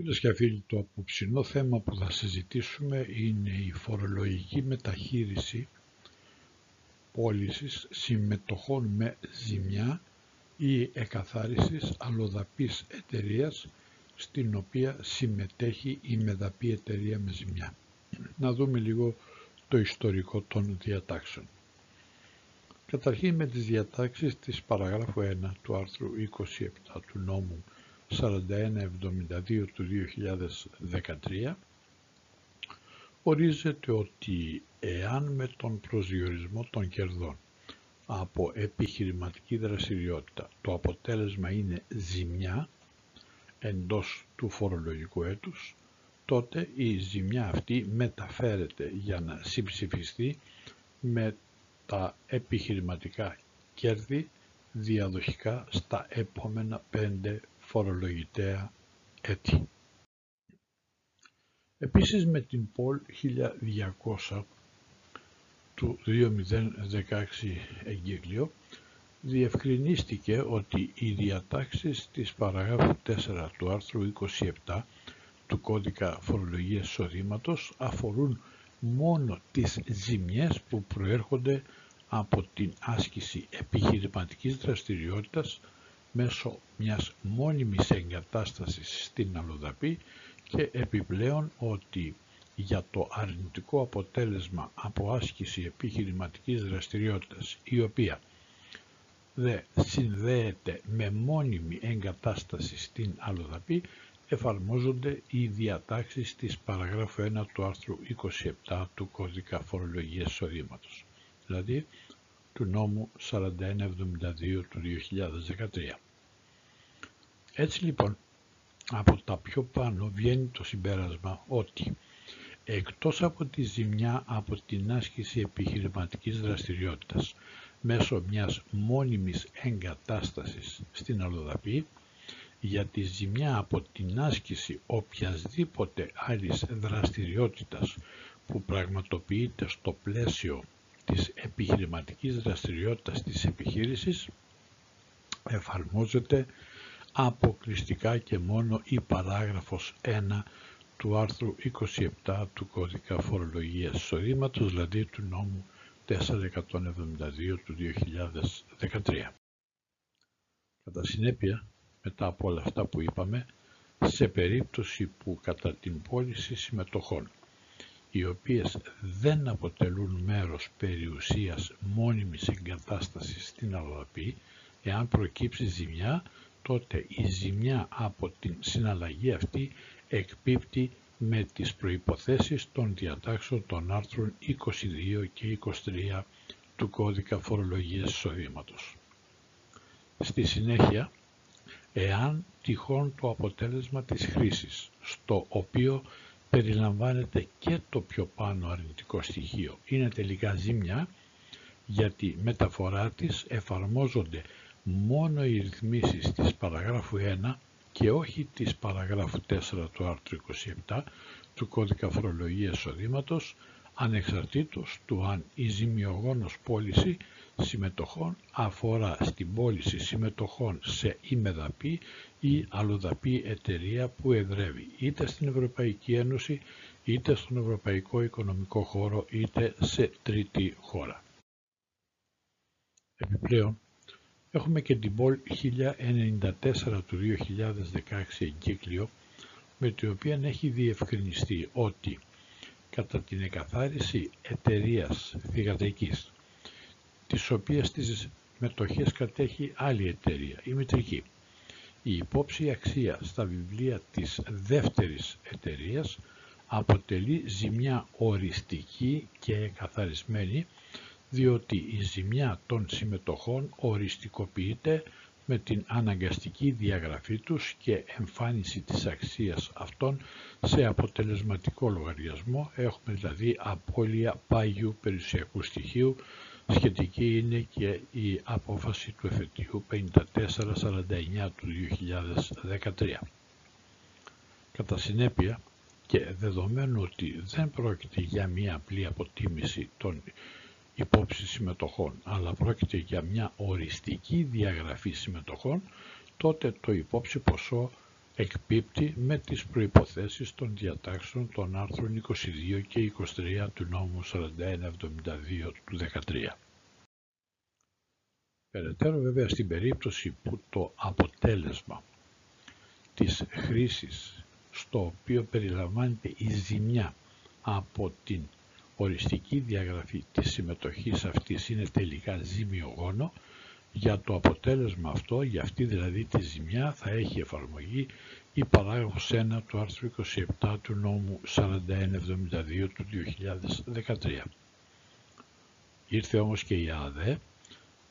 Φίλες και φίλοι, το απόψινό θέμα που θα συζητήσουμε είναι η φορολογική μεταχείριση πώλησης συμμετοχών με ζημιά ή εκαθάρισης αλλοδαπής εταιρείας στην οποία συμμετέχει η μεδαπή εταιρεία με ζημιά. Να δούμε λίγο το ιστορικό των διατάξεων. Καταρχήν με τις διατάξεις της παραγράφου 1 του άρθρου 27 του νόμου 4172 του 2013 ορίζεται ότι εάν με τον προσδιορισμό των κερδών από επιχειρηματική δραστηριότητα το αποτέλεσμα είναι ζημιά εντός του φορολογικού έτους, τότε η ζημιά αυτή μεταφέρεται για να συμψηφιστεί με τα επιχειρηματικά κέρδη διαδοχικά στα επόμενα πέντε φορολογητέα έτη. Επίσης με την ΠΟΛ 1200 του 2016 εγκύκλιο διευκρινίστηκε ότι οι διατάξεις της παραγράφου 4 του άρθρου 27 του κώδικα φορολογίας εισοδήματος αφορούν μόνο τις ζημιές που προέρχονται από την άσκηση επιχειρηματικής δραστηριότητας μέσω μιας μόνιμης εγκατάστασης στην αλλοδαπή και επιπλέον ότι για το αρνητικό αποτέλεσμα από άσκηση επιχειρηματικής δραστηριότητας η οποία δε συνδέεται με μόνιμη εγκατάσταση στην αλλοδαπή εφαρμόζονται οι διατάξεις της παραγράφου 1 του άρθρου 27 του κώδικα φορολογίας εισοδήματος, δηλαδή του νόμου 4172 του 2013. Έτσι λοιπόν, από τα πιο πάνω βγαίνει το συμπέρασμα ότι εκτός από τη ζημιά από την άσκηση επιχειρηματικής δραστηριότητας μέσω μιας μόνιμης εγκατάστασης στην αλλοδαπή, για τη ζημιά από την άσκηση οποιασδήποτε άλλης δραστηριότητας που πραγματοποιείται στο πλαίσιο της επιχειρηματικής δραστηριότητας της επιχείρησης εφαρμόζεται αποκλειστικά και μόνο η παράγραφος 1 του άρθρου 27 του κώδικα φορολογίας εισοδήματος, δηλαδή του νόμου 472 του 2013. Κατά συνέπεια, μετά από όλα αυτά που είπαμε, σε περίπτωση που κατά την πώληση συμμετοχών, οι οποίες δεν αποτελούν μέρος περιουσίας μόνιμης εγκατάστασης στην αλλοδαπή, εάν προκύψει ζημιά, τότε η ζημιά από την συναλλαγή αυτή εκπίπτει με τις προϋποθέσεις των διατάξεων των άρθρων 22 και 23 του κώδικα φορολογίας εισοδήματος. Στη συνέχεια, εάν τυχόν το αποτέλεσμα της χρήσης, στο οποίο περιλαμβάνεται και το πιο πάνω αρνητικό στοιχείο, είναι τελικά ζήμια, γιατί μεταφορά της εφαρμόζονται μόνο οι ρυθμίσεις της παραγράφου 1 και όχι της παραγράφου 4 του άρθρου 27 του κώδικα φορολογίας εισοδήματος ανεξαρτήτως του αν η ζημιογόνος πώληση συμμετοχών αφορά στην πώληση συμμετοχών σε ημεδαπή ή αλλοδαπή εταιρεία που εδρεύει είτε στην Ευρωπαϊκή Ένωση είτε στον Ευρωπαϊκό Οικονομικό Χώρο είτε σε τρίτη χώρα. Επιπλέον, έχουμε και την ΠΟΛ 1094 του 2016 εγκύκλιο με την οποία έχει διευκρινιστεί ότι κατά την εκαθάριση εταιρείας θηγατρικής τις οποίες τις μετοχές κατέχει άλλη εταιρεία, η μητρική. Η υπόψη αξία στα βιβλία της δεύτερης εταιρείας αποτελεί ζημιά οριστική και εκαθαρισμένη διότι η ζημιά των συμμετοχών οριστικοποιείται με την αναγκαστική διαγραφή τους και εμφάνιση της αξίας αυτών σε αποτελεσματικό λογαριασμό. Έχουμε δηλαδή απώλεια πάγιου περιουσιακού στοιχείου. Σχετική είναι και η απόφαση του εφετείου 5449 του 2013. Κατά συνέπεια και δεδομένου ότι δεν πρόκειται για μία απλή αποτίμηση των υπόψη συμμετοχών, αλλά πρόκειται για μια οριστική διαγραφή συμμετοχών, τότε το υπόψη ποσό εκπίπτει με τις προϋποθέσεις των διατάξεων των άρθρων 22 και 23 του νόμου 4172 του 13. Περαιτέρω βέβαια στην περίπτωση που το αποτέλεσμα της χρήσης στο οποίο περιλαμβάνεται η ζημιά από την οριστική διαγραφή της συμμετοχής αυτής είναι τελικά ζημιογόνο, για το αποτέλεσμα αυτό, για αυτή δηλαδή τη ζημιά, θα έχει εφαρμογή η παράγραφος 1 του άρθρου 27 του νόμου 4172 του 2013. Ήρθε όμως και η ΑΔΕ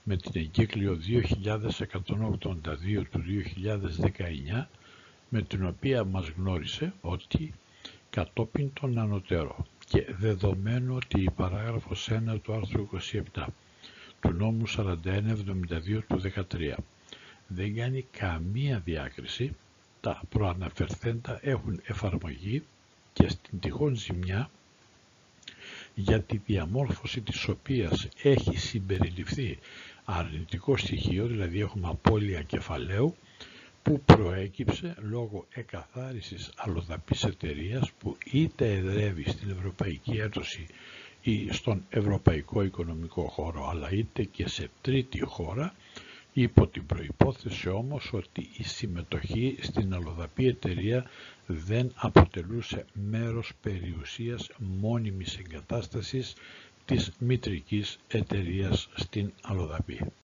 με την εγκύκλιο 2182 του 2019 με την οποία μας γνώρισε ότι κατόπιν τον ανωτέρω και δεδομένου ότι η παράγραφος 1 του άρθρου 27 του νόμου 4172 του 13 δεν κάνει καμία διάκριση, τα προαναφερθέντα έχουν εφαρμογή και στην τυχόν ζημιά για τη διαμόρφωση της οποίας έχει συμπεριληφθεί αρνητικό στοιχείο, δηλαδή έχουμε απώλεια κεφαλαίου, που προέκυψε λόγω εκαθάρισης αλλοδαπής εταιρείας που είτε εδρεύει στην Ευρωπαϊκή Ένωση ή στον Ευρωπαϊκό Οικονομικό Χώρο αλλά είτε και σε τρίτη χώρα υπό την προϋπόθεση όμως ότι η συμμετοχή στην αλλοδαπή εταιρεία δεν αποτελούσε μέρος περιουσίας μόνιμης εγκατάστασης της μητρικής εταιρείας στην αλλοδαπή.